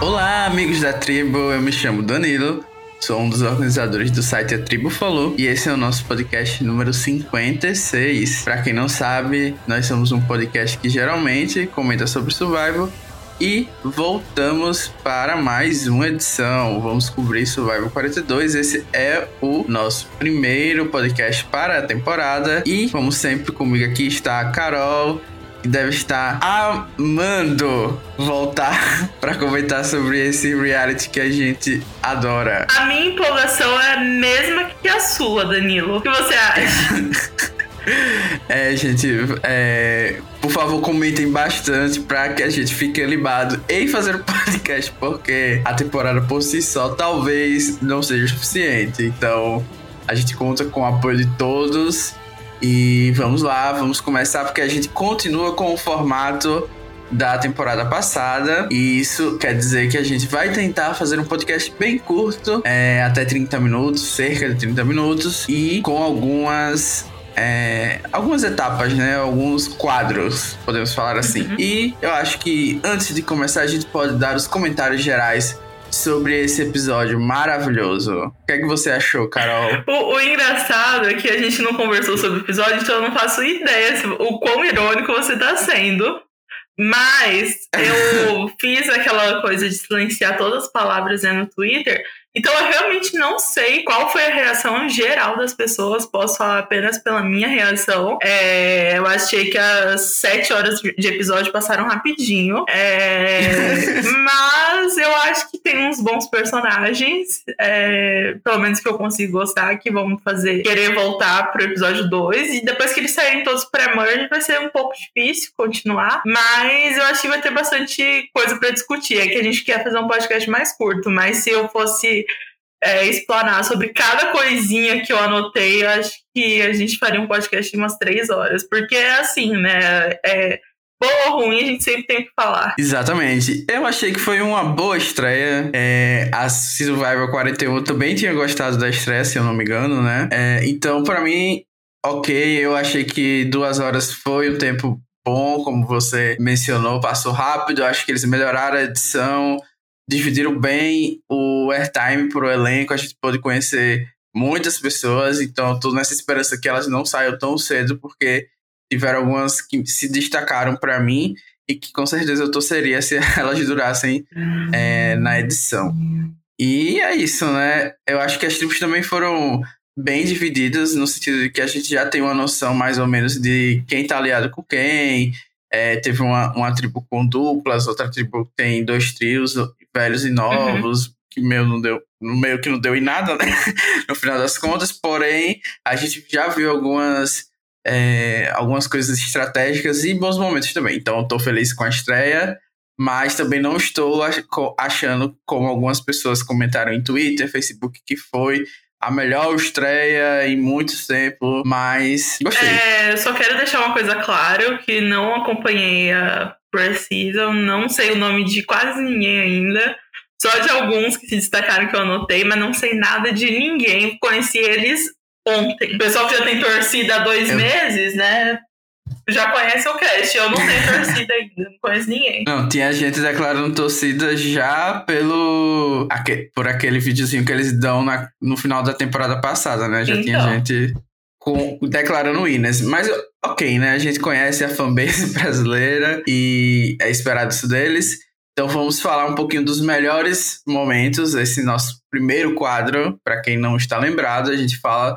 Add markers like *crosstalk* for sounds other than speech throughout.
Olá, amigos da tribo. Eu me chamo Danilo. Sou um dos organizadores do site A Tribo Falou e esse é o nosso podcast número 56. Para quem não sabe, nós somos um podcast que geralmente comenta sobre survival e voltamos para mais uma edição. Vamos cobrir Survival 42. Esse é o nosso primeiro podcast para a temporada e como sempre comigo aqui está a Carol deve estar amando voltar *laughs* para comentar sobre esse reality que a gente adora. A minha empolgação é a mesma que a sua, Danilo. O que você acha? *laughs* É, gente, é, por favor, comentem bastante para que a gente fique animado em fazer o podcast, porque a temporada por si só talvez não seja suficiente. Então, a gente conta com o apoio de todos e vamos lá, vamos começar porque a gente continua com o formato da temporada passada. E isso quer dizer que a gente vai tentar fazer um podcast bem curto, é, até 30 minutos, cerca de 30 minutos, e com algumas. É, algumas etapas, né? Alguns quadros, podemos falar assim. Uhum. E eu acho que antes de começar, a gente pode dar os comentários gerais sobre esse episódio maravilhoso. O que é que você achou, Carol? *laughs* O, o, engraçado é que a gente não conversou sobre o episódio, então eu não faço ideia o quão irônico você tá sendo. Mas eu *laughs* fiz aquela coisa de silenciar todas as palavras né, no Twitter. Então eu realmente não sei qual foi a reação geral das pessoas, posso falar apenas pela minha reação. É, eu achei que as sete horas de episódio passaram rapidinho. É, *laughs* mas eu acho que tem uns bons personagens, é, pelo menos que eu consigo gostar, que vão fazer querer voltar pro episódio 2. E depois que eles saírem todos pré-merge, vai ser um pouco difícil continuar. Mas eu acho que vai ter bastante coisa para discutir. É que a gente quer fazer um podcast mais curto, mas se eu fosse é, explanar sobre cada coisinha que eu anotei, eu acho que a gente faria um podcast de umas três horas. Porque é assim, né? É, ou ruim, a gente sempre tem que falar. Exatamente. Eu achei que foi uma boa estreia. É, a Survivor 41 também tinha gostado da estreia, se eu não me engano, né? É, então, para mim, ok. Eu achei que duas horas foi um tempo bom, como você mencionou, passou rápido. Eu acho que eles melhoraram a edição dividiram bem o airtime pro elenco, a gente pôde conhecer muitas pessoas, então tô nessa esperança que elas não saiam tão cedo, porque tiveram algumas que se destacaram para mim e que com certeza eu torceria se *laughs* elas durassem é, na edição. E é isso, né? Eu acho que as tribos também foram bem divididas, no sentido de que a gente já tem uma noção mais ou menos de quem tá aliado com quem. É, teve uma, uma tribo com duplas, outra tribo tem dois trios, velhos e novos, uhum. que meio não deu, meio que não deu em nada, né? *laughs* no final das contas, porém, a gente já viu algumas é, algumas coisas estratégicas e bons momentos também. Então, estou feliz com a estreia, mas também não estou achando, como algumas pessoas comentaram em Twitter, Facebook, que foi a melhor estreia em muito tempo, mas gostei. É, só quero deixar uma coisa clara, que não acompanhei a Precision, não sei o nome de quase ninguém ainda. Só de alguns que se destacaram que eu anotei, mas não sei nada de ninguém. Conheci eles ontem. O pessoal que já tem torcida há dois eu... meses, né? Já conhece o cast. Eu não tenho torcida ainda, não conheço ninguém. Não, tinha gente declarando torcida já pelo. por aquele videozinho que eles dão na, no final da temporada passada, né? Já então. tinha gente com, declarando winners. Mas, ok, né? A gente conhece a fanbase *laughs* brasileira e é esperado isso deles. Então vamos falar um pouquinho dos melhores momentos, esse nosso primeiro quadro, para quem não está lembrado, a gente fala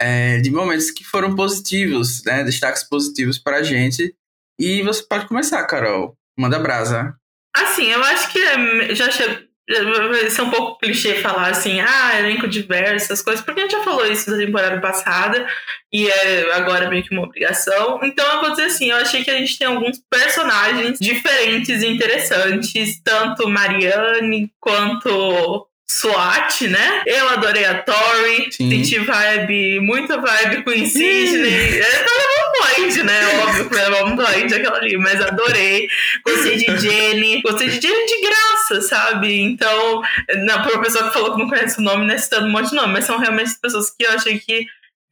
é, de momentos que foram positivos, né? Destaques positivos para a gente. E você pode começar, Carol. Manda brasa. Assim, eu acho que é, já chegou Vai ser um pouco clichê falar assim, ah, elenco diverso, essas coisas, porque a gente já falou isso na temporada passada e é agora meio que uma obrigação. Então eu vou dizer assim, eu achei que a gente tem alguns personagens diferentes e interessantes, tanto Marianne quanto SWAT, né? Eu adorei a Tori, Sim. senti vibe, muita vibe com o Sidney. É, tava blind, né? Óbvio que um blind aquela ali, mas adorei. Gostei de Jenny, gostei de Jenny de graça, sabe? Então, não, pra uma pessoa que falou que não conhece o nome, né? Citando um monte de nome, mas são realmente pessoas que eu achei que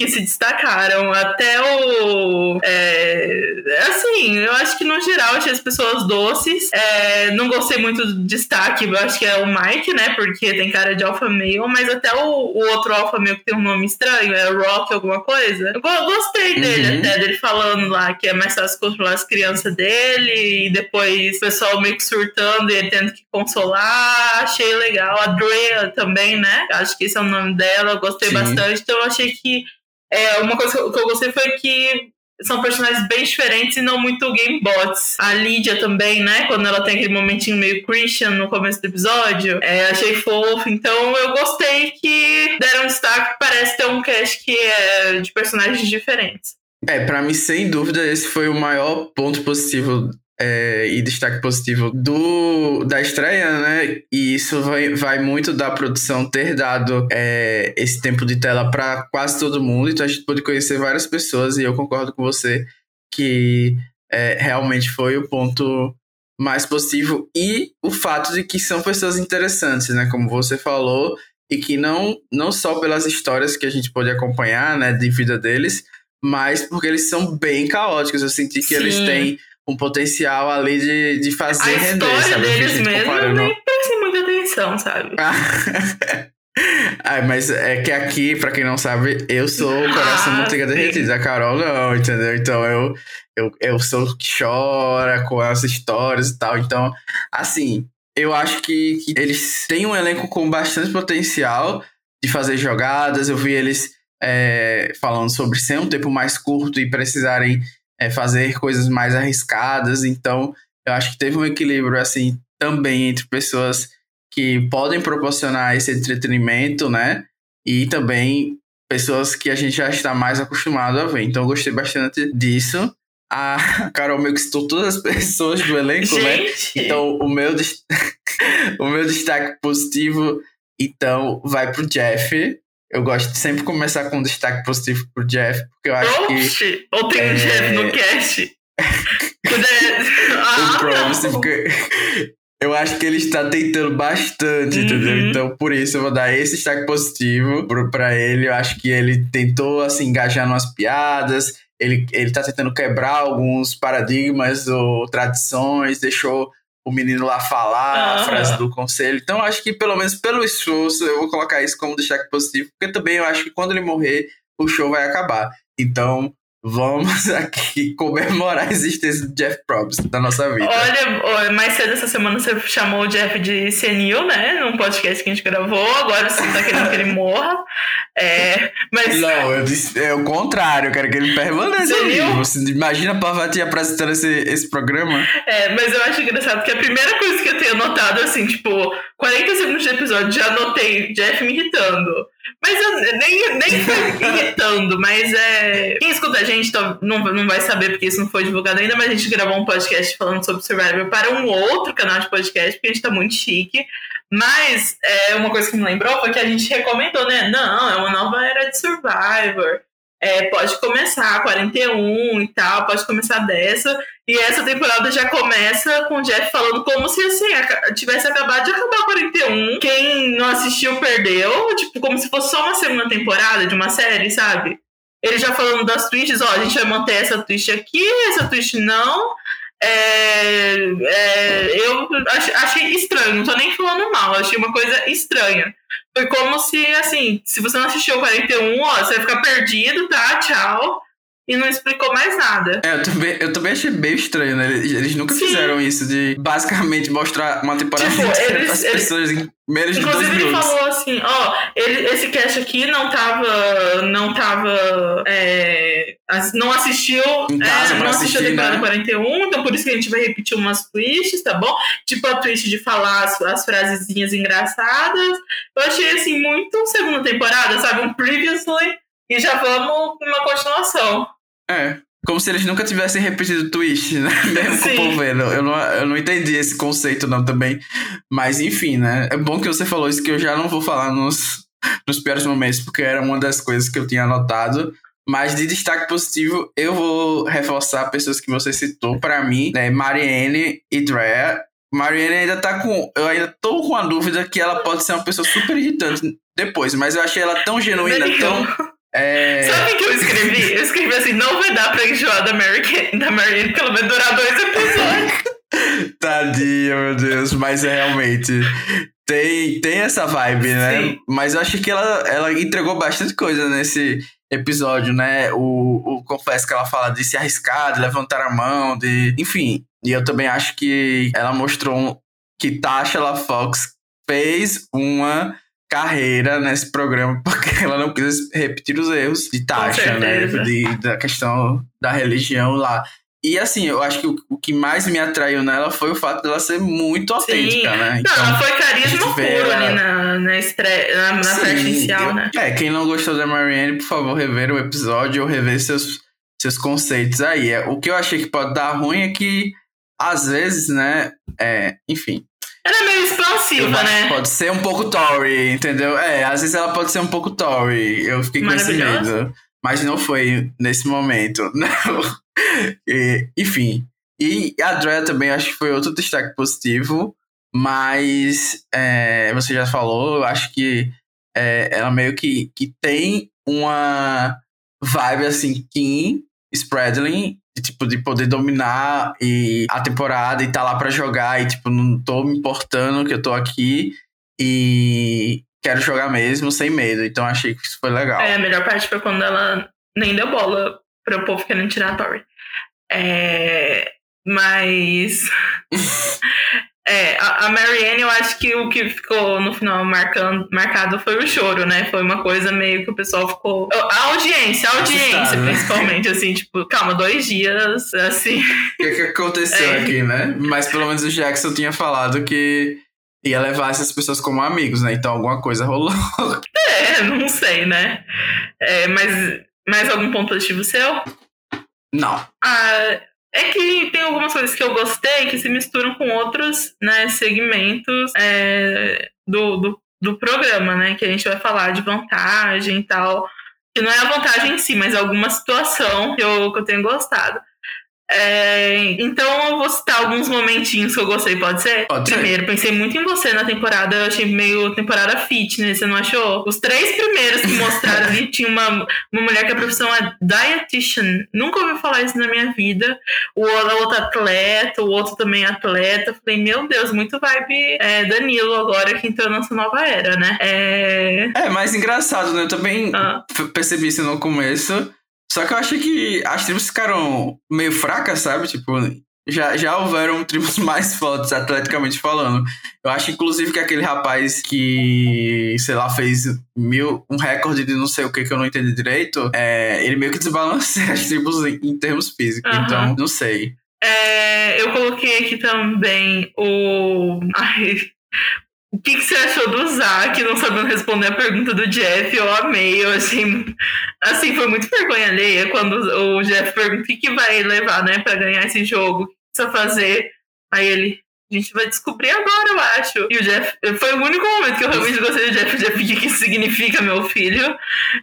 que se destacaram. Até o. É, assim, eu acho que no geral achei as pessoas doces. É, não gostei muito do destaque, eu acho que é o Mike, né? Porque tem cara de alfa male, mas até o, o outro alfa male que tem um nome estranho, é Rock alguma coisa. Eu gostei dele, uhum. até dele falando lá que é mais fácil controlar as crianças dele, e depois o pessoal meio que surtando e ele tendo que consolar. Achei legal. A Drea também, né? Acho que esse é o nome dela, eu gostei Sim. bastante. Então eu achei que é, uma coisa que eu gostei foi que são personagens bem diferentes e não muito gamebots. A Lídia também, né? Quando ela tem aquele momentinho meio Christian no começo do episódio, é, achei fofo. Então eu gostei que deram destaque. Parece ter um cast que é de personagens diferentes. É, para mim, sem dúvida, esse foi o maior ponto positivo é, e destaque positivo do da estreia, né? E isso vai, vai muito da produção ter dado é, esse tempo de tela para quase todo mundo. Então a gente pôde conhecer várias pessoas e eu concordo com você que é, realmente foi o ponto mais positivo e o fato de que são pessoas interessantes, né? Como você falou e que não não só pelas histórias que a gente pôde acompanhar, né, de vida deles, mas porque eles são bem caóticos. Eu senti que Sim. eles têm um potencial ali de, de fazer a render? A história deles mesmo comparando... eu nem prestei muita atenção, sabe? *laughs* Ai, mas é que aqui, pra quem não sabe, eu sou o coração ah, manteiga derretida. A Carol não, entendeu? Então eu, eu, eu sou o que chora com as histórias e tal. Então, assim, eu acho que, que eles têm um elenco com bastante potencial de fazer jogadas. Eu vi eles é, falando sobre ser um tempo mais curto e precisarem é, fazer coisas mais arriscadas. Então, eu acho que teve um equilíbrio assim também entre pessoas que podem proporcionar esse entretenimento, né? E também pessoas que a gente já está mais acostumado a ver. Então, eu gostei bastante disso. A *laughs* Carol meio que citou todas as pessoas do elenco, né? gente. né? Então, o meu, *laughs* o meu destaque positivo, então, vai pro Jeff, eu gosto de sempre começar com um destaque positivo pro Jeff, porque eu acho Oxi, que. Ou tem é... um Jeff no cast. *laughs* ah, o Promise, porque eu acho que ele está tentando bastante, uhum. entendeu? Então, por isso, eu vou dar esse destaque positivo para ele. Eu acho que ele tentou, assim, engajar umas piadas. Ele, ele tá tentando quebrar alguns paradigmas ou tradições, deixou o menino lá falar a frase do conselho. Então, acho que pelo menos pelo esforço, eu vou colocar isso como destaque positivo, porque também eu acho que quando ele morrer, o show vai acabar. Então, vamos *laughs* aqui comemorar a existência do Jeff Probst da nossa vida. Olha, mais cedo essa semana você chamou o Jeff de senil, né? Num podcast que a gente gravou. Agora você tá querendo que ele morra. É, mas... Não, eu disse, é o contrário. Eu quero que ele permaneça vivo. Você imagina a Pavati apresentando esse, esse programa? É, mas eu acho engraçado que a primeira coisa que eu tenho notado, assim, tipo, 40 segundos de episódio, já notei Jeff me irritando. Mas eu, nem, nem foi irritando, mas é. Quem escuta a gente não, não vai saber porque isso não foi divulgado ainda, mas a gente gravou um podcast falando sobre Survivor para um outro canal de podcast, porque a gente tá muito chique. Mas é, uma coisa que me lembrou foi que a gente recomendou, né? Não, é uma nova era de Survivor é, pode começar 41 e tal, pode começar dessa. E essa temporada já começa com o Jeff falando como se assim tivesse acabado de acabar 41. Quem não assistiu perdeu, tipo, como se fosse só uma segunda temporada de uma série, sabe? Ele já falando das twists, ó, a gente vai manter essa twist aqui, essa twist não. É, é, eu achei estranho, não tô nem falando mal, achei uma coisa estranha. Foi como se, assim, se você não assistiu o 41, ó, você vai ficar perdido, tá? Tchau e não explicou mais nada. É, eu também, eu também achei meio estranho, né? Eles, eles nunca Sim. fizeram isso de basicamente mostrar uma temporada tipo, eles, pessoas em menos de dois minutos. Inclusive ele falou assim, ó, ele, esse cast aqui não tava, não tava, é, não assistiu, em casa é, não assistiu assistir, a temporada né? 41, então por isso que a gente vai repetir umas twists, tá bom? Tipo a twist de falar as, as frasezinhas engraçadas. Eu achei, assim, muito segunda temporada, sabe? Um previously e já vamos com uma continuação. É. Como se eles nunca tivessem repetido o twist, né? *laughs* Mesmo Sim. com o povo. Eu não, eu não entendi esse conceito, não, também. Mas, enfim, né? É bom que você falou isso, que eu já não vou falar nos, nos piores momentos, porque era uma das coisas que eu tinha anotado. Mas de destaque positivo, eu vou reforçar pessoas que você citou para mim, né? Marianne e Drea. Marianne ainda tá com. Eu ainda tô com a dúvida que ela pode ser uma pessoa super irritante depois, mas eu achei ela tão genuína, tão É... Sabe o que eu escrevi? Eu escrevi assim, não vai dar pra enjoar da Mary, da Mary porque ela vai durar dois episódios. *laughs* Tadinha, meu Deus, mas é realmente. Tem, tem essa vibe, né? Sim. Mas eu acho que ela, ela entregou bastante coisa nesse episódio, né? O, o confesso que ela fala de se arriscar, de levantar a mão, de. Enfim. E eu também acho que ela mostrou que Tasha La Fox fez uma carreira nesse programa porque *laughs* ela não quis repetir os erros de Tasha, né? De, da questão da religião lá. E assim, eu acho que o, o que mais me atraiu nela foi o fato dela ser muito autêntica, Sim. né? Não, ela foi carisma puro ela- ali na, na, estre... na, na Sim, inicial, eu- né? É, quem não gostou da Marianne, por favor, rever o episódio ou rever seus, seus conceitos aí. É, O que eu achei que pode dar ruim é que, às vezes, né? É, enfim. Ela é meio expansiva, né? Pode ser um pouco Tory, entendeu? É, às vezes ela pode ser um pouco Tory. Eu fiquei com esse medo. Mas não foi nesse momento. *laughs* Não. E, enfim. E a Drea também acho que foi outro destaque positivo. Mas é, você já falou, eu acho que é, ela meio que, que tem uma vibe assim, Kim Spradlin, de, tipo, de poder dominar e a temporada e tá lá pra jogar e tipo, não tô me importando que eu tô aqui e quero jogar mesmo sem medo. Então achei que isso foi legal. É, a melhor parte foi quando ela nem deu bola para o povo querendo tirar a Tori. É, mas. *laughs* É, a, a Marianne, eu acho que o que ficou no final marcando, marcado foi o choro, né? Foi uma coisa meio que o pessoal ficou. A audiência, a audiência, Assustado, né? principalmente, assim, tipo, calma, dois dias, assim. O que, que aconteceu É. aqui, né? Mas pelo menos o Jackson tinha falado que ia levar essas pessoas como amigos, né? Então alguma coisa rolou. *laughs* É, não sei, né? É, mas mais algum ponto positivo seu? Não. Ah, é que tem algumas coisas que eu gostei que se misturam com outros né, segmentos é, do, do, do programa, né? Que a gente vai falar de vantagem e tal. Que não é a vantagem em si, mas alguma situação que eu, que eu tenho gostado. É, então eu vou citar alguns momentinhos que eu gostei, pode ser? Pode ser. Primeiro, pensei muito em você na temporada, eu achei meio temporada fitness, você não achou? Os três primeiros que mostraram ali, tinha uma, uma mulher que a profissão é dietitian. Nunca ouvi falar isso na minha vida. O outro, atleta, o outro também atleta. Falei, meu Deus, muito vibe é, Danilo agora que entrou nessa nova era, né? É. É, mas engraçado, né? Eu também Ah. percebi isso no começo. Só que eu achei que as tribos ficaram meio fracas, sabe? Tipo, já, já houveram tribos *laughs* mais fortes, atleticamente falando. Eu acho, inclusive, que aquele rapaz que, sei lá, fez mil, um recorde de não sei o que que eu não entendi direito, é, ele meio que desbalanceia *laughs* as tribos em, em termos físicos. Aham. Então, não sei. É, eu coloquei aqui também o. *laughs* Ai, o que, que você achou do Zack não sabendo responder a pergunta do Jeff? Eu amei, eu achei. Assim, foi muito vergonha alheia quando o Jeff pergunta o que, que vai levar, né, pra ganhar esse jogo, o que precisa fazer. Aí ele. A gente vai descobrir agora, eu acho. E o Jeff. Foi o único momento que eu realmente gostei do Jeff. O Jeff, o que que significa, meu filho?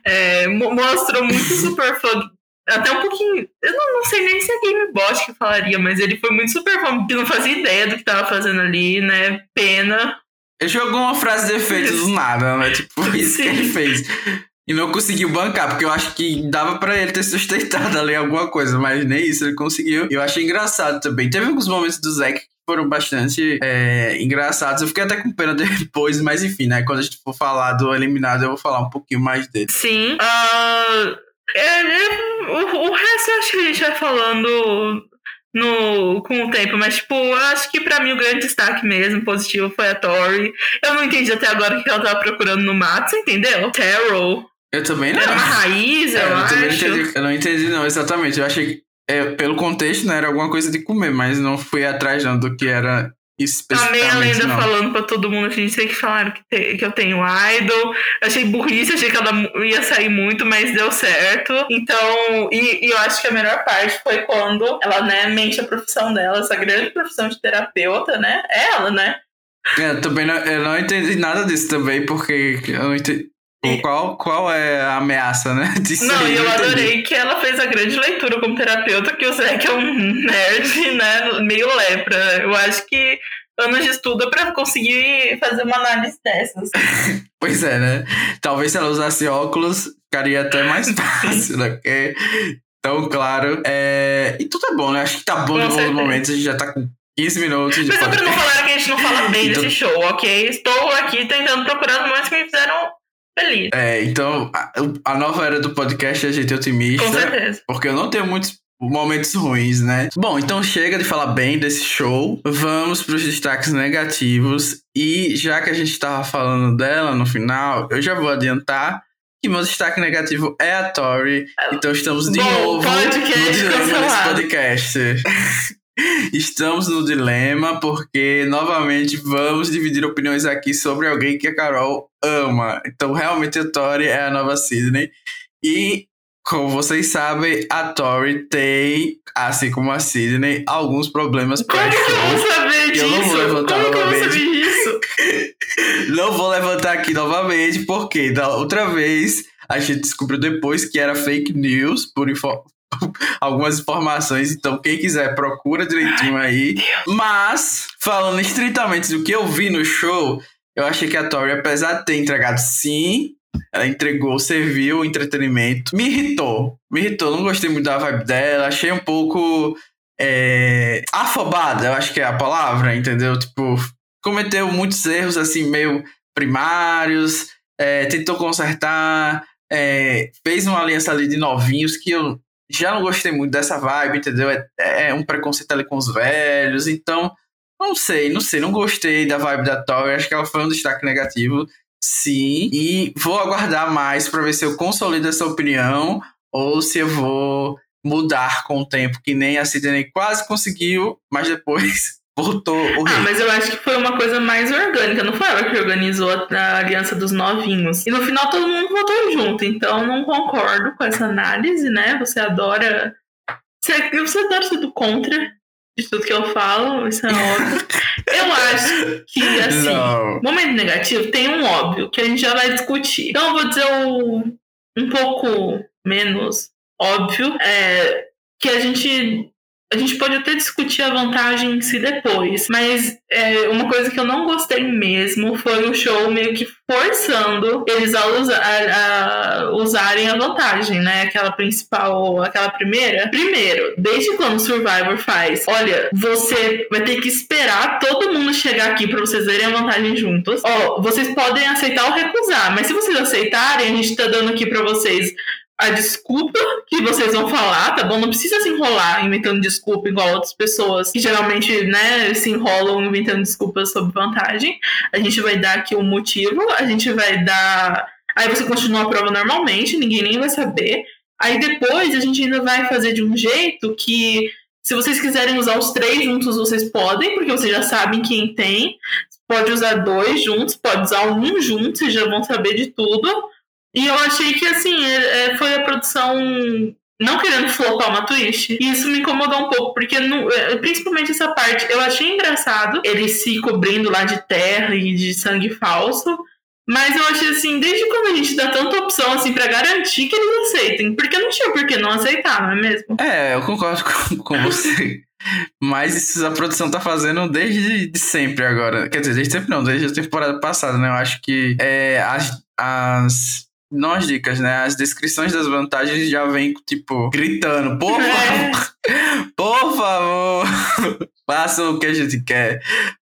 É, mo- mostrou muito super fã até um pouquinho. Eu não, não sei nem se é Gamebot que falaria, mas ele foi muito super fã, que não fazia ideia do que tava fazendo ali, né? Pena. Ele jogou uma frase de efeito do nada, né? Tipo, *laughs* isso que ele fez. E não conseguiu bancar, porque eu acho que dava pra ele ter *laughs* sustentado ali alguma coisa, mas nem isso ele conseguiu. E eu achei engraçado também. Teve alguns momentos do Zack que foram bastante é, engraçados. Eu fiquei até com pena *laughs* depois, mas enfim, né? Quando a gente for falar do eliminado, eu vou falar um pouquinho mais dele. Sim. Ah, é, é, o, o resto eu acho que a gente vai falando no, com o tempo, mas tipo, eu acho que pra mim o grande destaque mesmo, positivo, foi a Tori. Eu não entendi até agora o que ela tava procurando no mato, você entendeu? Terrell. Eu também não. Era uma raiz, É, eu, eu também não acho. entendi, eu não entendi, não, exatamente. Eu achei que, é, pelo contexto, né, era alguma coisa de comer, mas não fui atrás não, do que era Amei a lenda Não. falando pra todo mundo, a gente sei que falaram que, te- que eu tenho idol. Achei burrice, achei que ela ia sair muito, mas deu certo. Então, e, e eu acho que a melhor parte foi quando ela, né, mente a profissão dela, essa grande profissão de terapeuta, né? É ela, né? É, eu também não, eu não entendi nada disso também, porque eu não entendi. Qual, qual é a ameaça, né? *laughs* Disso Não, e eu adorei que ela fez a grande leitura como terapeuta, que o Zack é um *laughs* nerd, né? Meio lepra. Eu acho que anos de estudo para conseguir fazer uma análise dessas. *laughs* pois é, né? Talvez se ela usasse óculos, ficaria até mais fácil, né? Porque tão claro. É... E tudo é bom, né? Acho que tá bom no no momento. A gente já tá com 15 minutos de Mas só pra não falar que a gente não fala bem então... desse show, ok? Estou aqui tentando procurar momentos que me fizeram feliz. É, então a, a nova era do podcast é a gente otimista. Com certeza. Porque eu não tenho muitos momentos ruins, né? Bom, então chega de falar bem desse show. Vamos para os destaques negativos. E já que a gente estava falando dela no final, eu já vou adiantar que meu destaque negativo é a Tori. Então estamos de Bom, novo podcast no desse podcast. *laughs* Estamos no dilema porque, novamente, vamos dividir opiniões aqui sobre alguém que a Carol ama. Então, realmente, a Tori é a nova Sidney. E, como vocês sabem, a Tori tem, assim como a Sidney, alguns problemas pré-show. Como que eu vou saber disso? Eu não vou levantar como novamente. que eu vou saber disso? *laughs* não vou levantar aqui novamente, porque da outra vez a gente descobriu depois que era fake news por, *laughs* algumas informações, então quem quiser procura direitinho aí. Mas, falando estritamente do que eu vi no show, eu achei que a Tori, apesar de ter entregado sim, ela entregou, serviu o entretenimento. Me irritou. Me irritou. Não gostei muito da vibe dela. Achei um pouco. É, afobada, eu acho que é a palavra, entendeu? Tipo, cometeu muitos erros, assim, meio primários. É, tentou consertar. É, fez uma aliança ali de novinhos que eu já não gostei muito dessa vibe, entendeu? É, é um preconceito ali com os velhos, então não sei, não sei, não gostei da vibe da Tori, acho que ela foi um destaque negativo, sim, e vou aguardar mais para ver se eu consolido essa opinião ou se eu vou mudar com o tempo, que nem a Sidney quase conseguiu, mas depois voltou Ah, mas eu acho que foi uma coisa mais orgânica. Não foi ela que organizou a aliança dos novinhos. E no final todo mundo votou junto. Então não concordo com essa análise, né? Você adora. Você, você adora ser do contra de tudo que eu falo, isso é óbvio. *laughs* eu acho que, assim, não. momento negativo tem um óbvio que a gente já vai discutir. Então eu vou dizer o, um pouco menos óbvio. É, que a gente a gente pode até discutir a vantagem em si depois, mas é, uma coisa que eu não gostei mesmo foi o show meio que forçando eles a, usar, a, usarem a vantagem, né? Aquela principal, aquela primeira. Primeiro, desde quando o Survivor faz, olha, você vai ter que esperar todo mundo chegar aqui para vocês verem a vantagem juntos. Ó, vocês podem aceitar ou recusar, mas se vocês aceitarem, a gente tá dando aqui para vocês a desculpa que vocês vão falar, tá bom? Não precisa se enrolar inventando desculpa igual outras pessoas que geralmente, né, se enrolam inventando desculpas sobre vantagem. A gente vai dar aqui o um motivo, a gente vai dar. Aí você continua a prova normalmente, ninguém nem vai saber. Aí depois a gente ainda vai fazer de um jeito que, se vocês quiserem usar os três juntos, vocês podem, porque vocês já sabem quem tem. Pode usar dois juntos, pode usar um junto, vocês já vão saber de tudo. E eu achei que, assim, é, é, foi a produção não querendo flopar uma twist. E isso me incomodou um pouco, porque no, é, principalmente essa parte eu achei engraçado, ele se cobrindo lá de terra e de sangue falso. Mas eu achei assim, desde quando a gente dá tanta opção assim para garantir que eles aceitem? Porque não tinha por que não aceitar, não é mesmo? É, eu concordo com, com você. Mas isso a produção tá fazendo desde de sempre agora. Quer dizer, desde sempre não, desde a temporada passada, né? Eu acho que é, as, as não as dicas, né? As descrições das vantagens já vem, tipo, gritando, por é. favor, por favor, façam o que a gente quer.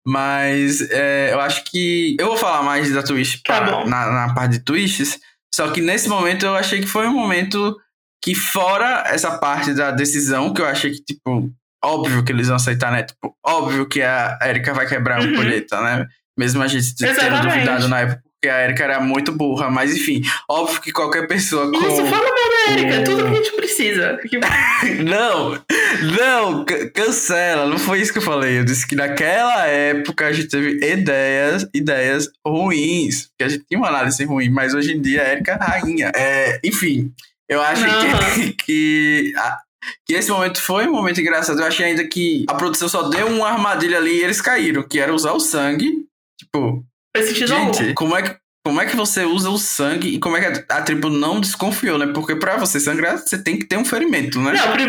Mas é, eu acho que. Eu vou falar mais da Twitch tá na, na parte de twists. Só que nesse momento eu achei que foi um momento que, fora essa parte da decisão, que eu achei que, tipo, óbvio que eles vão aceitar, né? Tipo, óbvio que a Erika vai quebrar um uhum. colheita, né? Mesmo a gente tendo duvidado na época porque a Erika era muito burra, mas enfim, óbvio que qualquer pessoa com. Isso, fala mal da Erika, é tudo que a gente precisa. *laughs* não, não, cancela, não foi isso que eu falei. Eu disse que naquela época a gente teve ideias, ideias ruins, que a gente tinha uma análise ruim, mas hoje em dia a Erika é rainha. É, enfim, eu acho que, *laughs* que a, que esse momento foi um momento engraçado. Eu achei ainda que a produção só deu uma armadilha ali e eles caíram, que era usar o sangue. Tipo, Faz sentido Gente, algum. como é que como é que você usa o sangue e como é que a, a tribo não desconfiou, né? Porque pra você sangrar, você tem que ter um ferimento, né? Não, prim...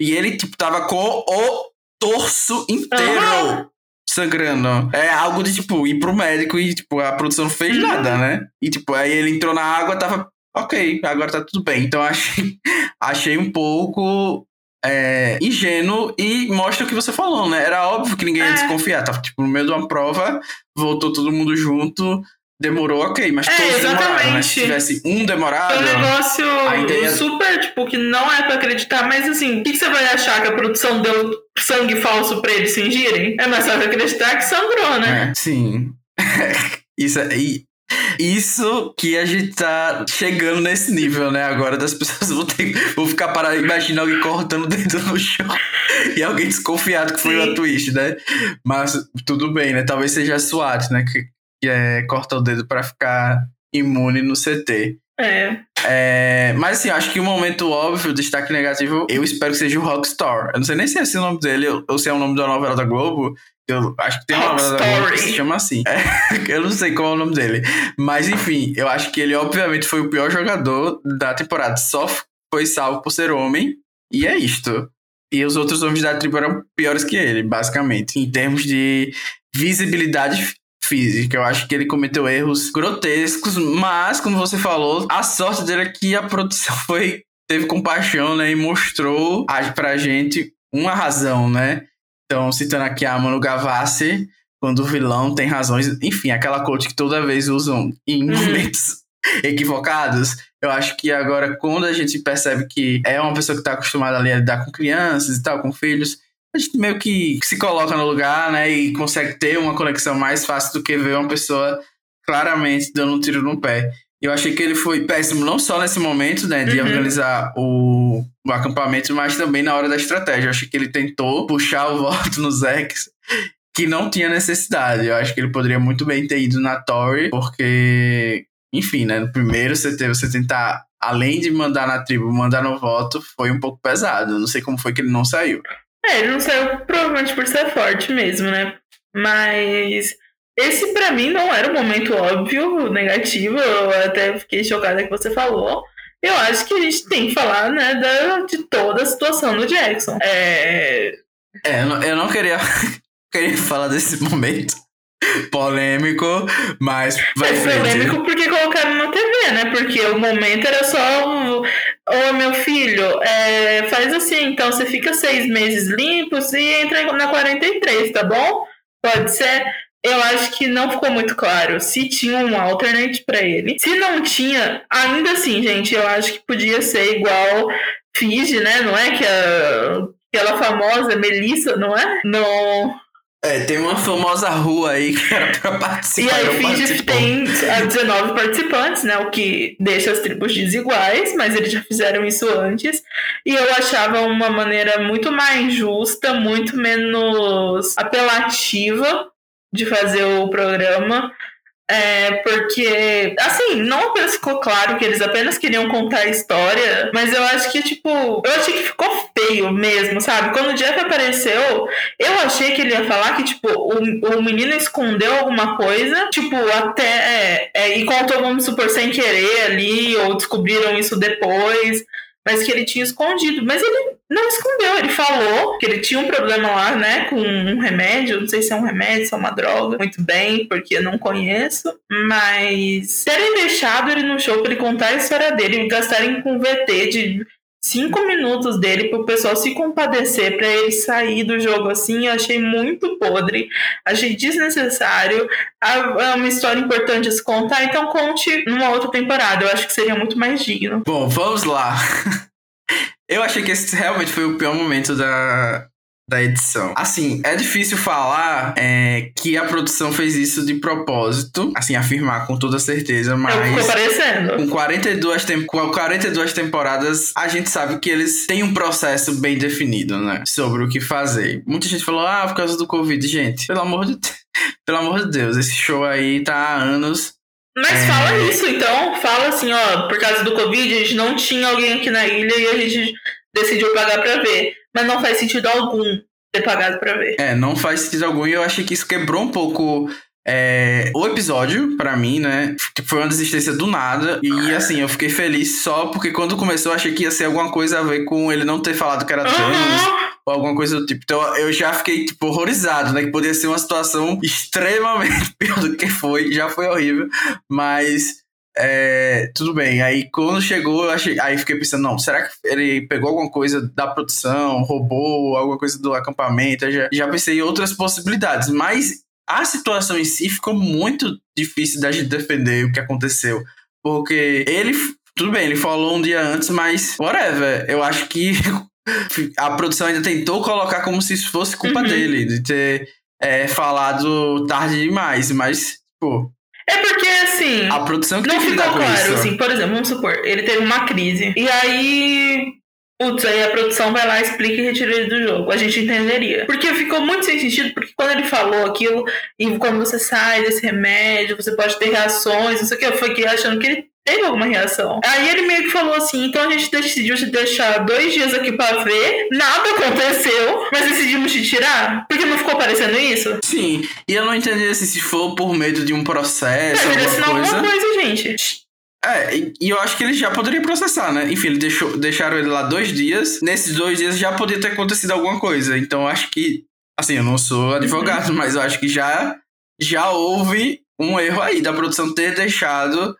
E ele, tipo, tava com o torso inteiro. Uhum. sangrando. É algo de, tipo, ir pro médico e, tipo, a produção não fez Uhum. nada, né? E, tipo, aí ele entrou na água, tava ok, agora tá tudo bem. Então *laughs* achei, achei um pouco é, ingênuo e mostra o que você falou, né? Era óbvio que ninguém ia É. desconfiar. Tava, tipo, no meio de uma prova, voltou todo mundo junto, demorou, ok. Mas É, todos demoraram, né? Se exatamente. tivesse um demorado... É um negócio ideia- super, tipo, que não é pra acreditar, mas assim, o que, que você vai achar que a produção deu sangue falso pra eles fingirem? É mais fácil acreditar que sangrou, né? É, sim. *laughs* Isso é. Isso que a gente tá chegando nesse nível, né? Agora das pessoas vão, ter, vão ficar paradas. Imagina alguém cortando o dedo no chão *laughs* e alguém desconfiado que foi Sim. uma twist, né? Mas tudo bem, né? Talvez seja a SWAT, né? Que, que é, corta o dedo pra ficar imune no CT. É. É, mas assim, acho que o momento óbvio, o destaque negativo, eu espero que seja o Rockstar. Eu não sei nem se é esse o nome dele ou- ou se é o nome da novela da Globo. Eu acho que tem uma novela da Globo que se chama assim. *laughs* É, eu não sei qual é o nome dele. Mas enfim, eu acho que ele obviamente foi o pior jogador da temporada. Só foi salvo por ser homem. E é isto. E os outros homens da tribo eram piores que ele, basicamente. Em termos de visibilidade física. Eu acho que ele cometeu erros grotescos, mas, como você falou, a sorte dele é que a produção *laughs* foi teve compaixão, né, e mostrou pra gente uma razão, né? Então, citando aqui a Manu Gavassi, quando o vilão tem razões, enfim, aquela coach que toda vez usam em Uhum. momentos *laughs* equivocados. Eu acho que agora, quando a gente percebe que é uma pessoa que está acostumada ali a lidar com crianças e tal, com filhos, a gente meio que se coloca no lugar, né? E consegue ter uma conexão mais fácil do que ver uma pessoa claramente dando um tiro no pé. Eu achei que ele foi péssimo, não só nesse momento, né, de Uhum. organizar o, o acampamento, mas também na hora da estratégia. Eu achei que ele tentou puxar o *laughs* voto nos Zex, que não tinha necessidade. Eu acho que ele poderia muito bem ter ido na Tory, porque, enfim, né, no primeiro CT você tentar, além de mandar na tribo, mandar no voto, foi um pouco pesado. Não sei como foi que ele não saiu. É, ele não saiu provavelmente por ser forte mesmo, né? Mas esse pra mim não era um momento óbvio, negativo. Eu até fiquei chocada que você falou. Eu acho que a gente tem que falar, né, da, de toda a situação do Jackson. É, É, eu não, eu não queria, *laughs* queria falar desse momento polêmico, mas vai é em frente. polêmico porque colocaram na TV, né? Porque o momento era só. Ô, meu filho, é, faz assim, então você fica seis meses limpos e entra na 43, tá bom? Pode ser. Eu acho que não ficou muito claro se tinha um alternate pra ele. Se não tinha, ainda assim, gente, eu acho que podia ser igual Fiji, né? Não é que a, aquela famosa Melissa, não é? No, É, tem uma famosa rua aí que era pra E participar. aí, não Fiji tem ah, 19 participantes, né? O que deixa as tribos desiguais, mas eles já fizeram isso antes. E eu achava uma maneira muito mais justa, muito menos apelativa de fazer o programa. É, porque, assim, não apenas ficou claro que eles apenas queriam contar a história, mas eu acho que, tipo, eu achei que ficou feio mesmo, sabe? Quando o Jeff apareceu, eu achei que ele ia falar que, tipo, o, o menino escondeu alguma coisa, tipo, até. É, é, e contou, vamos supor, sem querer ali, ou descobriram isso depois, mas que ele tinha escondido. Mas ele não escondeu, ele falou que ele tinha um problema lá, né, com um remédio, não sei se é um remédio, se é uma droga, muito bem, porque eu não conheço, mas terem deixado ele no show pra ele contar a história dele e gastarem com VT de cinco minutos dele pro pessoal se compadecer pra ele sair do jogo assim, eu achei muito podre, achei desnecessário. É uma história importante se contar, então conte numa outra temporada. Eu acho que seria muito mais digno. Bom, vamos lá. *laughs* Eu achei que esse realmente foi o pior momento da, da edição. Assim, é difícil falar é, que a produção fez isso de propósito, assim, afirmar com toda certeza, o que ficou mas. parecendo. Com 42, tem... com 42 temporadas, a gente sabe que eles têm um processo bem definido, né? Sobre o que fazer. Muita gente falou, ah, por causa do Covid. Gente, pelo amor de, *laughs* pelo amor de Deus, esse show aí tá há anos Mas É. fala isso, então. Fala assim, ó, por causa do Covid, a gente não tinha alguém aqui na ilha e a gente decidiu pagar pra ver. Mas não faz sentido algum ter pagado pra ver. É, não faz sentido algum e eu achei que isso quebrou um pouco é, o episódio, pra mim, né? Que Foi uma desistência do nada. E assim, eu fiquei feliz só porque quando começou eu achei que ia ser alguma coisa a ver com ele não ter falado que era trans. Uhum. ou alguma coisa do tipo. Então eu já fiquei, tipo, horrorizado, né? Que poderia ser uma situação *laughs* extremamente *laughs* pior do que foi, já foi horrível, mas é, tudo bem. Aí quando chegou, eu achei, aí fiquei pensando, não, será que ele pegou alguma coisa da produção, roubou alguma coisa do acampamento? Eu já, já pensei em outras possibilidades, mas a situação em si ficou muito difícil da gente defender o que aconteceu. Porque ele, tudo bem, ele falou um dia antes, mas whatever. Eu acho que *laughs* a produção ainda tentou colocar como se isso fosse culpa uhum. dele, de ter é, falado tarde demais, mas, pô, é porque, assim. A produção que não ficou claro, assim, por exemplo, vamos supor, ele teve uma crise. E aí. Putz, aí a produção vai lá, explica e retira ele do jogo. A gente entenderia. Porque ficou muito sem sentido, porque quando ele falou aquilo, e quando você sai desse remédio, você pode ter reações, não sei o que, eu fui achando que ele teve alguma reação. Aí ele meio que falou assim: então a gente decidiu te deixar dois dias aqui pra ver, nada aconteceu, mas decidimos te tirar? Porque não ficou parecendo isso? Sim, e eu não entendi assim, se for por medo de um processo. Mas ele assinou coisa. alguma coisa, gente. É, e eu acho que ele já poderia processar, né? Enfim, ele deixou, deixaram ele lá dois dias. Nesses dois dias já podia ter acontecido alguma coisa. Então eu acho que. Assim, eu não sou advogado, uhum. mas eu acho que já, já houve um erro aí da produção ter deixado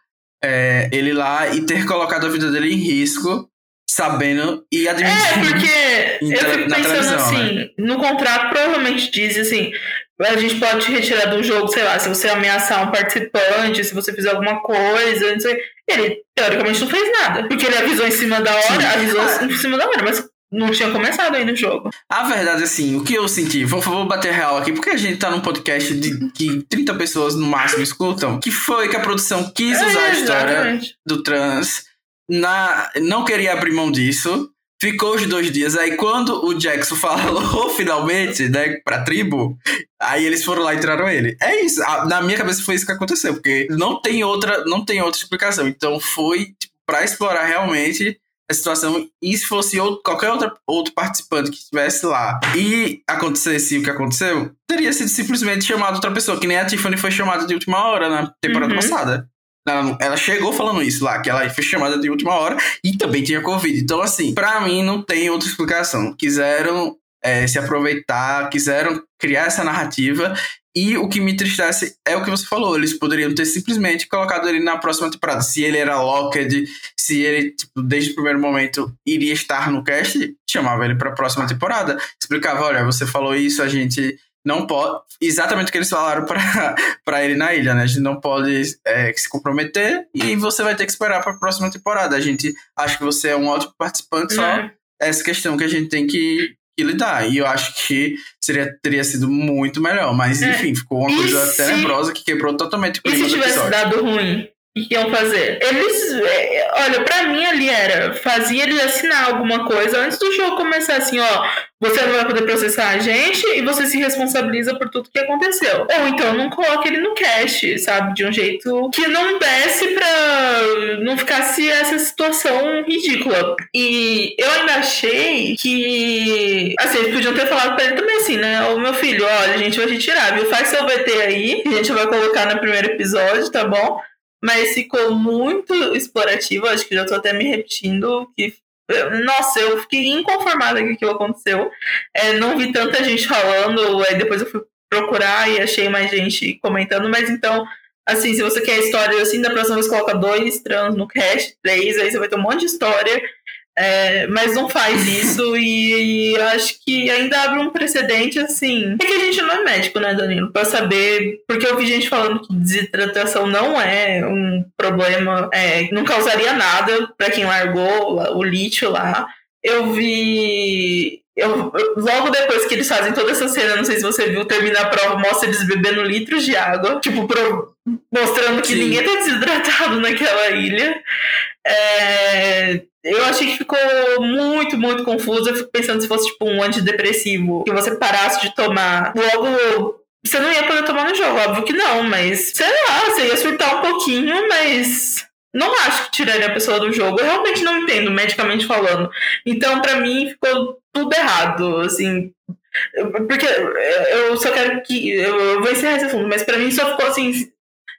é, ele lá e ter colocado a vida dele em risco, sabendo e admitindo. É, porque *laughs* eu fico pensando assim, né? no contrato provavelmente diz assim, a gente pode retirar do jogo, sei lá, se você ameaçar um participante, se você fizer alguma coisa, não sei. Ele, teoricamente, não fez nada. Porque ele avisou em cima da hora, Sim. avisou ah. em cima da hora, mas não tinha começado ainda o jogo. A verdade, assim, o que eu senti, vou, vou bater real aqui, porque a gente tá num podcast de que 30 pessoas no máximo escutam, que foi que a produção quis é, usar a história exatamente. do trans, na, não queria abrir mão disso, ficou os dois dias. Aí quando o Jackson *laughs* falou finalmente, né, pra tribo, aí eles foram lá e tiraram ele. É isso. Na minha cabeça foi isso que aconteceu, porque não tem outra, não tem outra explicação. Então foi tipo, pra explorar realmente a situação e se fosse outro, qualquer outro, outro participante que estivesse lá e acontecesse o que aconteceu, teria sido simplesmente chamado outra pessoa, que nem a Tiffany foi chamada de última hora na temporada uhum. passada. Ela, ela, chegou falando isso lá, que ela foi chamada de última hora e também tinha Covid. Então, assim, para mim não tem outra explicação. Quiseram é, se aproveitar, quiseram criar essa narrativa e o que me entristece é o que você falou. Eles poderiam ter simplesmente colocado ele na próxima temporada. Se ele era locked, se ele, tipo, desde o primeiro momento iria estar no cast, chamava ele para a próxima temporada. Explicava: olha, você falou isso, a gente não pode. Exatamente o que eles falaram para *laughs* ele na ilha, né? A gente não pode é, se comprometer e você vai ter que esperar para a próxima temporada. A gente acha que você é um ótimo participante, só uhum. essa questão que a gente tem que que lidar. E eu acho que seria, teria sido muito melhor. Mas, é. enfim, ficou uma coisa se... tenebrosa que quebrou totalmente o clima E se tivesse dado ruim? Que iam fazer? Eles. É, olha, pra mim ali era. Fazia ele assinar alguma coisa antes do jogo começar assim, ó. Você não vai poder processar a gente e você se responsabiliza por tudo que aconteceu. Ou então não coloque ele no cast, sabe? De um jeito que não desse pra não ficasse essa situação ridícula. E eu ainda achei que. Assim, eles podiam ter falado pra ele também assim, né? Ô meu filho, olha, a gente vai te tirar, viu? Faz seu VT aí, a gente vai colocar no primeiro episódio, tá bom? Mas ficou muito explorativo. Acho que já tô até me repetindo. Que, nossa, eu fiquei inconformada que aquilo aconteceu. É, não vi tanta gente falando, aí depois eu fui procurar e achei mais gente comentando, mas então. Assim, se você quer história assim, da próxima vez coloca dois trans no cast, três, aí você vai ter um monte de história. É, mas não faz isso *laughs* e, e, acho que ainda abre um precedente assim. É que a gente não é médico, né, Danilo? Pra saber. Porque eu vi gente falando que desidratação não é um problema, é, não causaria nada para quem largou o lítio lá. Eu vi. Eu, logo depois que eles fazem toda essa cena, não sei se você viu, termina a prova, mostra eles bebendo litros de água, tipo, pro, mostrando que Sim. ninguém tá desidratado *laughs* naquela ilha. É, eu achei que ficou muito, muito confuso. Eu fico pensando se fosse tipo um antidepressivo que você parasse de tomar logo. Você não ia poder tomar no jogo, óbvio que não, mas sei lá, você ia surtar um pouquinho, mas não acho que tiraria a pessoa do jogo. Eu realmente não entendo, medicamente falando. Então, para mim, ficou tudo errado, assim. Porque eu só quero que. Eu vou encerrar esse assunto, mas para mim só ficou assim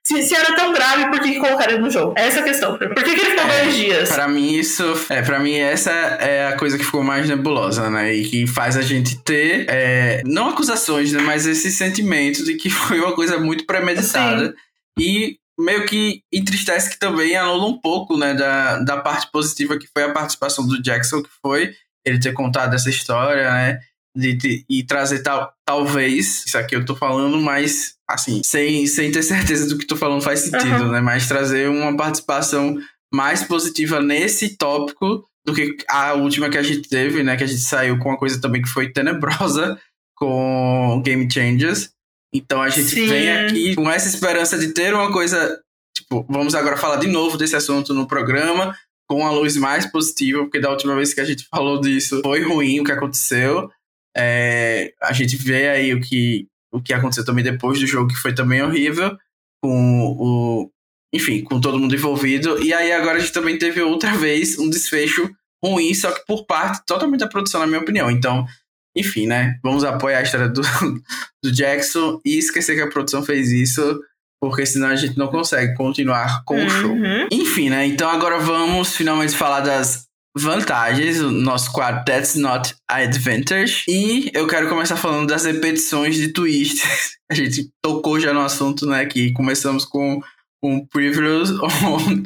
Se, se era tão grave, por que, colocaram no jogo? É essa a questão. Por que, que ele ficou É, dois dias? Pra mim, isso. É, para mim, essa é a coisa que ficou mais nebulosa, né? E que faz a gente ter. é, não acusações, né? Mas esse sentimento de que *laughs* foi uma coisa muito premeditada. E meio que entristece que também anula um pouco, né? Da, da parte positiva que foi a participação do Jackson, que foi ele ter contado essa história, né? De, de- e trazer tal, talvez, isso aqui eu tô falando, mas assim, sem, sem ter *laughs* certeza do que tô falando faz sentido, Aham. né? Mas trazer uma participação mais positiva nesse tópico do que a última que a gente teve, né? Que a gente saiu com uma coisa também que foi tenebrosa *laughs* com Game Changers. Então a gente Sim. vem aqui com essa esperança de ter uma coisa. Tipo, vamos agora falar de novo desse assunto no programa, com a luz mais positiva, porque da última vez que a gente falou disso foi ruim o que aconteceu. É, a gente vê aí o que, o que aconteceu também depois do jogo, que foi também horrível, com o. Enfim, com todo mundo envolvido. E aí agora a gente também teve outra vez um desfecho ruim, só que por parte totalmente da produção, na minha opinião. Então, enfim, né? Vamos apoiar a história do, *laughs* do Jackson e esquecer que a produção fez isso, porque senão a gente não consegue continuar com o show. Uhum. Enfim, né? Então agora vamos finalmente falar das vantagens, o nosso quadro That's Not Advantage. E eu quero começar falando das repetições de twists. *laughs* A gente tocou já no assunto, né? Que começamos com um previews *laughs* on-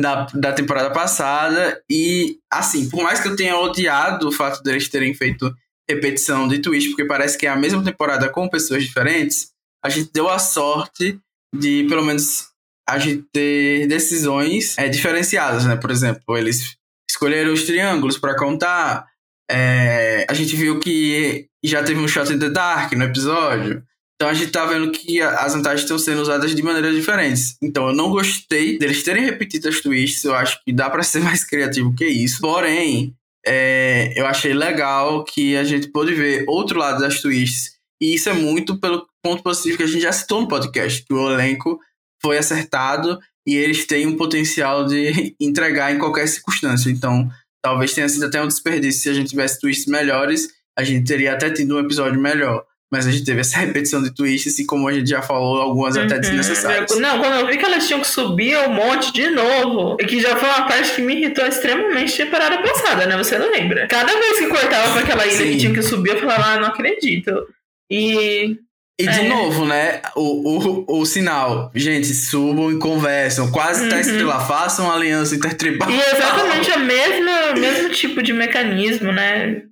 da, da temporada passada. E, assim, por mais que eu tenha odiado o fato deles terem feito repetição de twist, porque parece que é a mesma temporada com pessoas diferentes, a gente deu a sorte de, pelo menos, a gente ter decisões é, diferenciadas, né? Por exemplo, eles escolheram os triângulos para contar. É, a gente viu que já teve um shot in the dark no episódio. Então a gente tá vendo que as vantagens estão sendo usadas de maneiras diferentes. Então eu não gostei deles terem repetido as twists. Eu acho que dá para ser *laughs* mais criativo que isso. Porém, é, eu achei legal que a gente pôde ver outro lado das twists. E isso é muito pelo ponto positivo que a gente já citou no podcast, que o elenco foi acertado e eles têm um potencial de *laughs* entregar em qualquer circunstância. Então, talvez tenha sido até um desperdício se a gente tivesse twists melhores, a gente teria até tido um episódio melhor. Mas a gente teve essa *laughs* repetição de twists e, como a gente já falou, algumas até Uhum. desnecessárias. Não, quando eu vi que elas tinham que subir um monte de novo, e que já foi uma parte que me irritou extremamente temporada passada, né? Você não lembra? Cada vez que cortava pra aquela ilha Sim. que tinha que subir, eu falava, ah, não acredito. E. E de É. novo, né? O, o, o sinal. Gente, subam e conversam. Quase tá Uhum. escrito lá, façam aliança intertribal. E é exatamente o mesmo, mesmo tipo de mecanismo, né?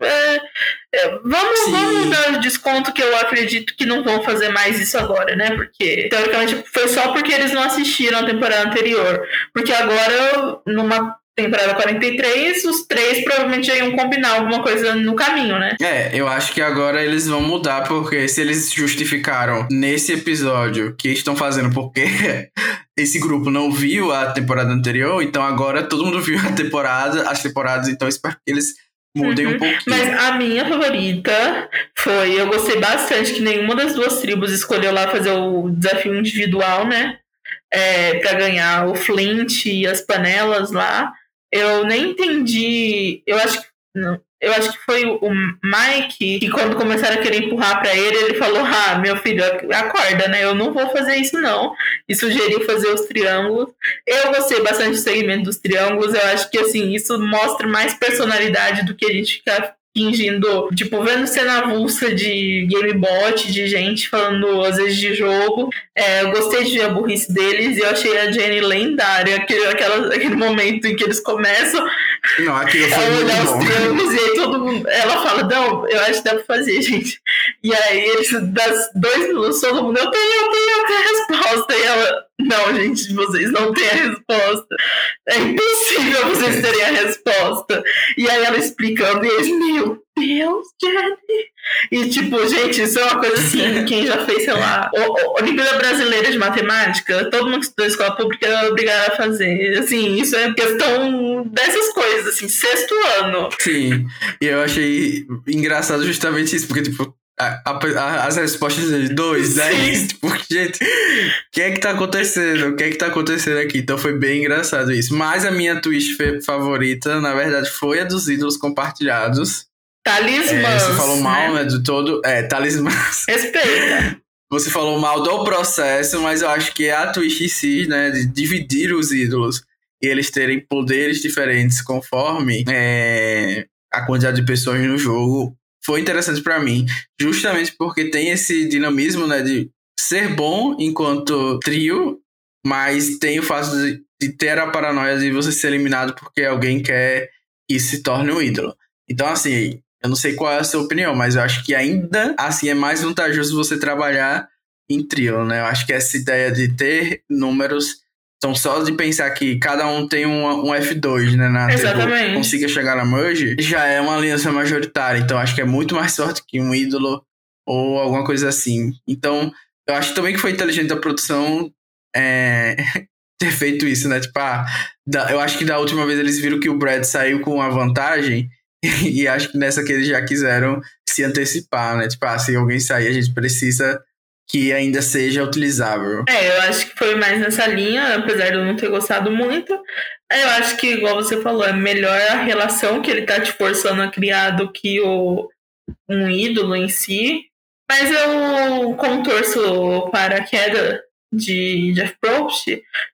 É, é, vamos, Sim. vamos dar desconto que eu acredito que não vão fazer mais isso agora, né? Porque, teoricamente, foi só porque eles não assistiram a temporada anterior. Porque agora, numa temporada 43, os três provavelmente já iam combinar alguma coisa no caminho, né? É, eu acho que agora eles vão mudar, porque se eles justificaram nesse episódio que estão fazendo porque *laughs* esse grupo não viu a temporada anterior, então agora todo mundo viu a temporada, as temporadas, então espero que eles mudem Uhum. um pouquinho. Mas a minha favorita foi, eu gostei bastante que nenhuma das duas tribos escolheu lá fazer o desafio individual, né? É, para ganhar o Flint e as panelas lá. Eu nem entendi. Eu acho que. Não, eu acho que foi o Mike que, quando começaram a querer empurrar pra ele, ele falou: Ah, meu filho, acorda, né? Eu não vou fazer isso, não. E sugeriu fazer os triângulos. Eu gostei bastante do segmento dos triângulos. Eu acho que, assim, isso mostra mais personalidade do que a gente ficar fingindo, tipo, vendo cena avulsa de gamebot, de gente falando às vezes de jogo. É, eu gostei de ver a burrice deles e eu achei a Jenny lendária, aquele, aquela, aquele momento em que eles começam Não, aquilo foi a muito olhar os triângulos e aí todo mundo. Ela fala, não, eu acho que dá pra fazer, *laughs* gente. E aí eles, das dois minutos, todo mundo, eu tenho, eu tenho, eu tenho a resposta. E ela, não, gente, vocês não têm a resposta. É impossível vocês terem a resposta. E aí ela explicando, e eles, meu Deus, Jenny. E tipo, gente, isso é uma coisa assim, *laughs* quem já fez, sei lá, Olimpíada Brasileira de Matemática, todo mundo que estudou escola pública é obrigado a fazer. Assim, isso é questão dessas coisas, assim, sexto ano. Sim, e eu achei engraçado justamente isso, porque, tipo, a- a- as respostas dele, 2, Sim. 10, tipo, *laughs* gente, o que é que tá acontecendo? O que é que tá acontecendo aqui? Então foi bem engraçado isso. Mas a minha twist favorita, na verdade, foi a dos ídolos compartilhados. Talismãs. É, você falou mal, né? né, do todo. É, talismãs. Respeita. *laughs* você falou mal do processo, mas eu acho que a Twitch em si, né, de dividir os ídolos e eles terem poderes diferentes conforme é, a quantidade de pessoas no jogo, foi interessante para mim, justamente porque tem esse dinamismo, né, de ser bom enquanto trio, mas tem o fato de, de ter a paranoia de você ser eliminado porque alguém quer que se torne um ídolo. Então, assim, eu não sei qual é a sua opinião, mas eu acho que ainda assim é mais vantajoso você trabalhar em trio, né? Eu acho que essa ideia de ter números então, só de pensar que cada um tem um, um F2, né? Na Exatamente. consiga chegar na merge, já é uma aliança majoritária. Então, acho que é muito mais sorte que um ídolo ou alguma coisa assim. Então, eu acho também que foi inteligente a produção é, *laughs* ter feito isso, né? Tipo, ah, da, eu acho que da última vez eles viram que o Brad saiu com uma vantagem *laughs* e acho que nessa que eles já quiseram se antecipar, né? Tipo, ah, se alguém sair, a gente precisa que ainda seja utilizável. É, eu acho que foi mais nessa linha, apesar de eu não ter gostado muito. Eu acho que, igual você falou, é melhor a relação que ele tá te forçando a criar do que o, um ídolo em si. Mas eu, como torço para a queda de Jeff Probst,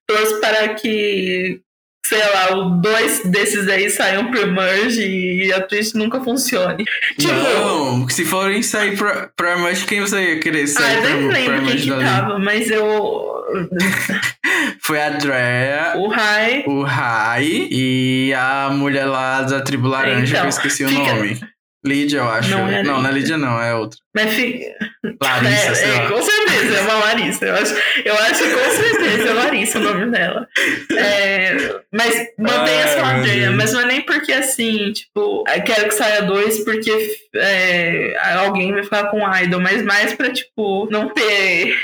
torço para que sei lá, dois desses aí saiam pro merge e a Twitch nunca funcione. Tipo, não, se forem sair pra, pra merge, quem você ia querer sair ah, pra, eu nem lembro quem que tava, mas eu... *laughs* Foi a Drea, o Rai, o Rai e a mulher lá da tribo laranja, então, que eu esqueci fica... o nome. Lídia, eu acho. Não, é, não, não é Lídia, não, é outra. Mas fica. Larissa, é, sei é, lá. Com certeza, é uma Larissa. Eu acho, eu acho que com certeza é Larissa o nome dela. É, mas mantém Ai, essa ladeira. Mas não é nem porque assim, tipo, quero que saia dois porque é, alguém vai ficar com idol, mas mais pra, tipo, não ter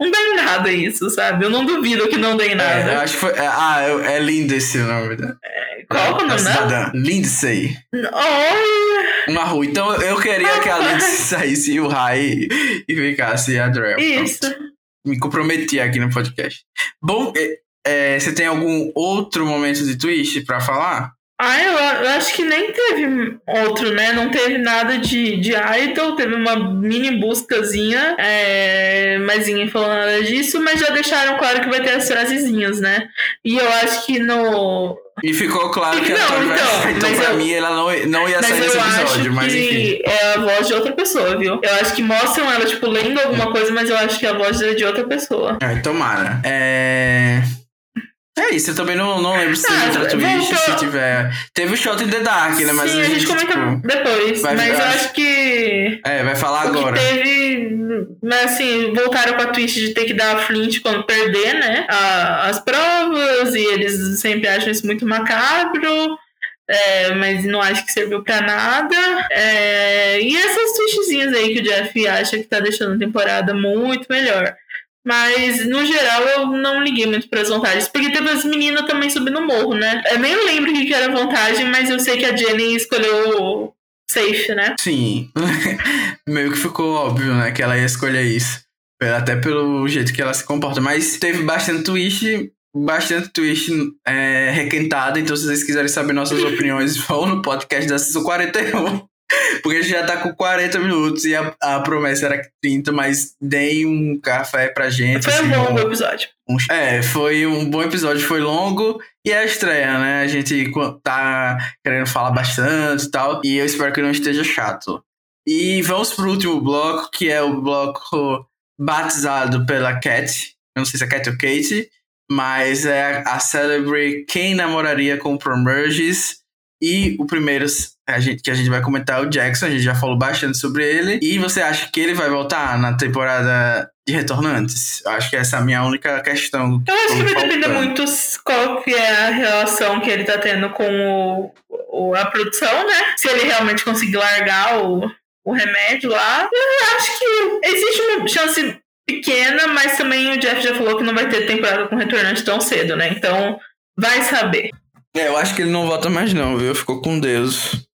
não dá em nada isso, sabe? Eu não duvido que não dê em nada. É, eu acho que foi. É, ah, é lindo esse nome. Né? É, qual é o nome dela? Lindsay. Uma rua. Então eu queria que a Lindsay *laughs* saísse e o Rai e ficasse a Drell. Isso. Me comprometi aqui no podcast. Bom, é, é, você tem algum outro momento de twist pra falar? Ah, eu, eu, acho que nem teve outro, né? Não teve nada de, de idol, teve uma mini buscazinha, é, mas ninguém falou nada disso, mas já deixaram claro que vai ter as frasezinhas, né? E eu acho que no. E ficou claro que não, a Tori então. Então, pra eu, mim, ela não, não ia sair nesse episódio, mas enfim. É a voz de outra pessoa, viu? Eu acho que mostram ela, tipo, lendo alguma coisa, mas eu acho que a voz é de outra pessoa. É, tomara. É. É isso, eu também não, não lembro se ah, teve outra Twitch, se tiver. Teve o Shot in the Dark, né? Mas Sim, a gente, comenta tipo, depois. Mas eu acho que. É, vai falar agora. teve. Mas assim, voltaram com a Twitch de ter que dar a Flint quando perder, né? A, as provas, e eles sempre acham isso muito macabro. É, mas não acho que serviu pra nada. É, e essas twistzinhas aí que o Jeff acha que tá deixando a temporada muito melhor. Mas, no geral, eu não liguei muito para as vantagens. Porque teve as meninas também subindo o morro, né? Eu nem lembro o que era vantagem, mas eu sei que a Jenny escolheu safe, né? Sim. *laughs* Meio que ficou óbvio, né? Que ela ia escolher isso. Até pelo jeito que ela se comporta. Mas teve bastante twist bastante twist é, requentado, então se vocês quiserem saber nossas *laughs* opiniões, vão no podcast da Season 41. Porque a gente já tá com 40 minutos e a, a promessa era 30, mas deem um café pra gente. Foi assim, um bom episódio. Um, é, foi um bom episódio, foi longo e é a estreia, né? A gente tá querendo falar bastante e tal, e eu espero que não esteja chato. E vamos pro último bloco, que é o bloco batizado pela Cat. Eu não sei se é Cat ou Kate, mas é a Celebrate Quem Namoraria com Promerges. E o primeiro a gente, que a gente vai comentar é o Jackson, a gente já falou bastante sobre ele. E você acha que ele vai voltar na temporada de Retornantes? Acho que essa é a minha única questão. Eu acho que vai depender muito qual que é a relação que ele tá tendo com o, o, a produção, né? Se ele realmente conseguir largar o, o remédio lá. Eu acho que existe uma chance pequena, mas também o Jeff já falou que não vai ter temporada com Retornante tão cedo, né? Então, vai saber. É, eu acho que ele não volta mais não, viu? Ficou com Deus.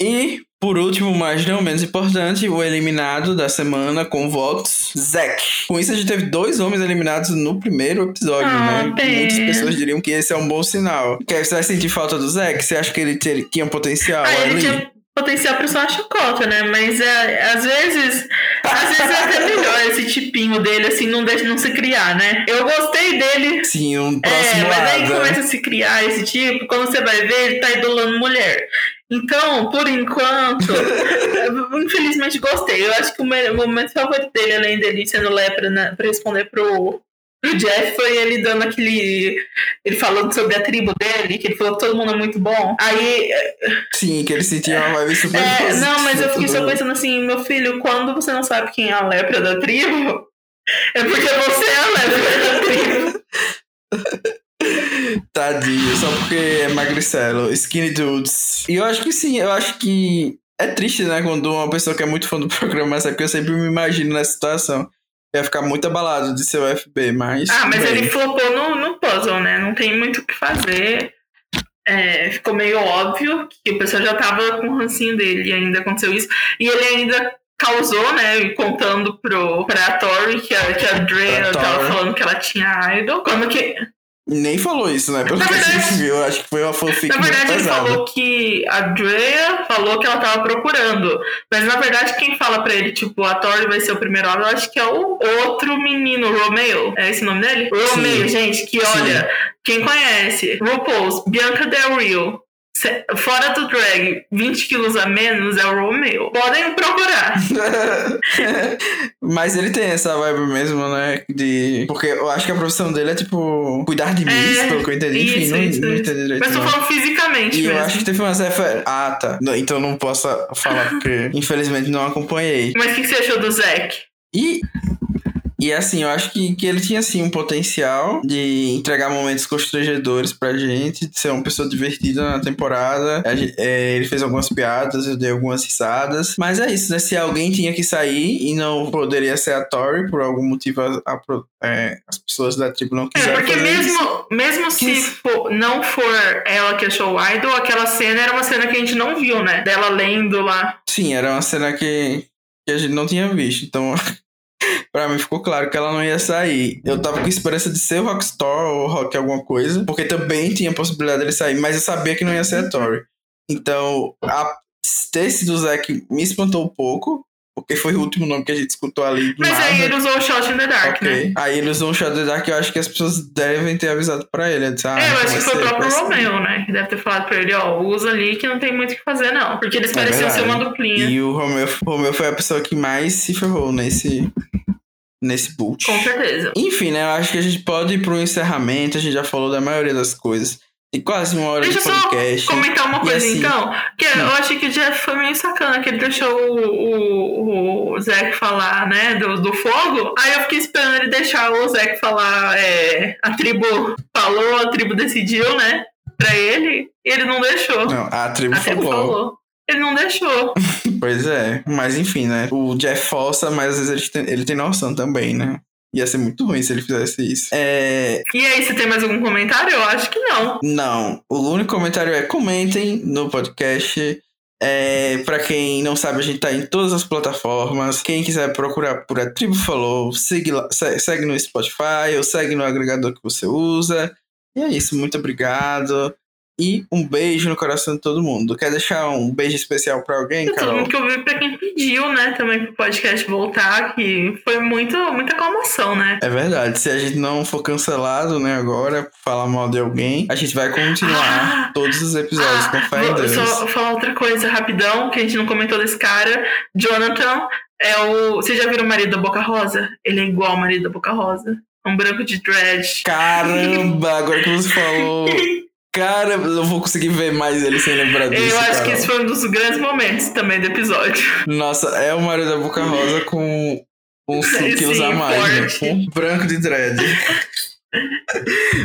E, por último, mas não menos importante, o eliminado da semana com votos, Zack. Com isso, a gente teve dois homens eliminados no primeiro episódio, ah, né? Bem. Muitas pessoas diriam que esse é um bom sinal. Quer você vai sentir falta do Zack? Você acha que ele ter, tinha potencial ah, ali? Ele tinha potencial uma chacota, né? Mas é, às vezes. Às vezes é até melhor esse tipinho dele, assim, não deixa não se criar, né? Eu gostei dele. Sim, um É, próximo mas aí Adam. começa a se criar esse tipo, quando você vai ver, ele tá idolando mulher. Então, por enquanto, *laughs* infelizmente gostei. Eu acho que o momento favorito dele, além dele sendo lepra né, pra responder pro, pro Jeff, foi ele dando aquele. Ele falando sobre a tribo dele, que ele falou que todo mundo é muito bom. Aí. Sim, que ele sentia uma vibe super é, não, mas eu fiquei só tudo. pensando assim, meu filho, quando você não sabe quem é a lepra da tribo, é porque você é a lepra da tribo. *laughs* Tadinho, só porque é magricelo. Skinny dudes. E eu acho que sim, eu acho que é triste, né? Quando uma pessoa que é muito fã do programa sabe porque eu sempre me imagino nessa situação. Ia ficar muito abalado de ser o FB, mas. Ah, mas bem. ele flopou no, no puzzle, né? Não tem muito o que fazer. É, ficou meio óbvio que o pessoal já tava com o rancinho dele e ainda aconteceu isso. E ele ainda causou, né? Contando pro, pra Tori que a, que a Drea tava falando que ela tinha idol. Como que. Nem falou isso, né? Pelo Na que a gente viu, eu acho que foi uma fanfic Na verdade, ele falou que a Drea falou que ela tava procurando. Mas na verdade, quem fala pra ele, tipo, a Tori vai ser o primeiro homem, eu acho que é o outro menino, o Romeo. É esse o nome dele? Romeo, gente, que olha, quem conhece, RuPaul's, Bianca Del Rio. Fora do drag, 20 quilos a menos é o Romeo. Podem procurar. *laughs* Mas ele tem essa vibe mesmo, né? De. Porque eu acho que a profissão dele é tipo. cuidar de mim, É, pelo que eu entendi. Enfim, isso, não, isso, não entendi direito. Mas tô não. falando fisicamente E eu mesmo. acho que teve umas referências. Ah, tá. Não, então não posso falar porque *laughs* infelizmente não acompanhei. Mas o que que você achou do Zack? E. E assim, eu acho que, que ele tinha assim um potencial de entregar momentos constrangedores pra gente, de ser uma pessoa divertida na temporada. É, ele fez algumas piadas, eu dei algumas risadas. Mas é isso, né? Se alguém tinha que sair e não poderia ser a Tori, por algum motivo a- a é, as pessoas da tribo não É, quiseram. porque fazer isso. mesmo, mesmo se for- não for ela que achou o idol, aquela cena era uma cena que a gente não viu, né? Dela lendo lá. Sim, era uma cena que, que a gente não tinha visto. Então, pra mim ficou claro que ela não ia sair. Eu tava com esperança de ser o Rockstar ou Rock alguma coisa, porque também tinha possibilidade dele sair, mas eu sabia que não ia ser a Tori. Então, a ter sido o Zack me espantou um pouco, porque foi o último nome que a gente escutou ali do Mas nada. aí ele usou o Shot in the Dark, Ok. né? Aí ele usou um shot the dark, eu acho que as pessoas devem ter avisado pra ele. Disse, ah, é, eu acho que foi o ser, próprio ser. Romeo, né? Que deve ter falado pra ele, ó, usa ali que não tem muito o que fazer, não. Porque eles É pareciam ser verdade. uma duplinha. E o Romeu, o Romeu foi a pessoa que mais se ferrou nesse, nesse boot. Com certeza. Enfim, né? Eu acho que a gente pode ir pro encerramento. A gente já falou da maioria das coisas. Tem quase uma hora Deixa de eu só podcast. comentar uma coisa assim- então. Que eu achei que o Jeff foi meio sacana, que ele deixou o, o, o Zack falar, né, do, do fogo. Aí eu fiquei esperando ele deixar o Zack falar. é, a tribo falou, a tribo decidiu, né? Pra ele. E ele não deixou. Não, a tribo a tribo falou. falou. Ele não deixou. *laughs* Pois é. Mas enfim, né? O Jeff força, mas às vezes ele tem, ele tem noção também, né? Ia ser muito ruim se ele fizesse isso. É. E aí, você tem mais algum comentário? Eu acho que não. Não. O único comentário é comentem no podcast. É, pra quem não sabe, a gente tá em todas as plataformas. Quem quiser procurar por A Tribo Falou, segue, lá- se- segue no Spotify ou segue no agregador que você usa. E é isso, muito obrigado. E um beijo no coração de todo mundo. Quer deixar um beijo especial pra alguém, Todo Carol? mundo que eu vi pra quem pediu, né, também pro podcast voltar, que foi muito, muita aclamação, né? É verdade, se a gente não for cancelado, né, agora, falar mal de alguém, a gente vai continuar Ah! todos os episódios com fé em vou Deus. só falar outra coisa rapidão, que a gente não comentou desse cara. Jonathan é o. Vocês já viram o marido da Boca Rosa? Ele é igual ao marido da Boca Rosa. Um branco de dread. Caramba, agora que você falou. *laughs* Cara, eu não vou conseguir ver mais ele sem lembrar disso. Eu acho Carol. que esse foi um dos grandes momentos também do episódio. Nossa, é o Mário da Boca Rosa com *laughs* uns 5 Sim, quilos a mais, né? Com branco de dread.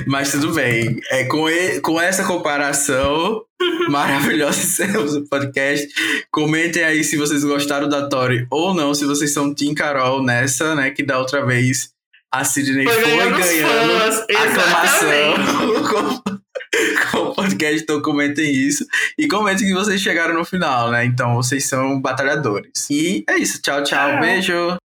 Mas tudo bem. É, com, e- com essa comparação *laughs* maravilhosa, encerramos o podcast. Comentem aí se vocês gostaram da Tori ou não, se vocês são Team Carol nessa, né? Que da outra vez a Sidney Foi foi, ganhando fãs, aclamação *laughs* com, *laughs* com o podcast, então comentem isso. E comentem que vocês chegaram no final, né? Então vocês são batalhadores. E é isso. Tchau, tchau. Tchau. Beijo.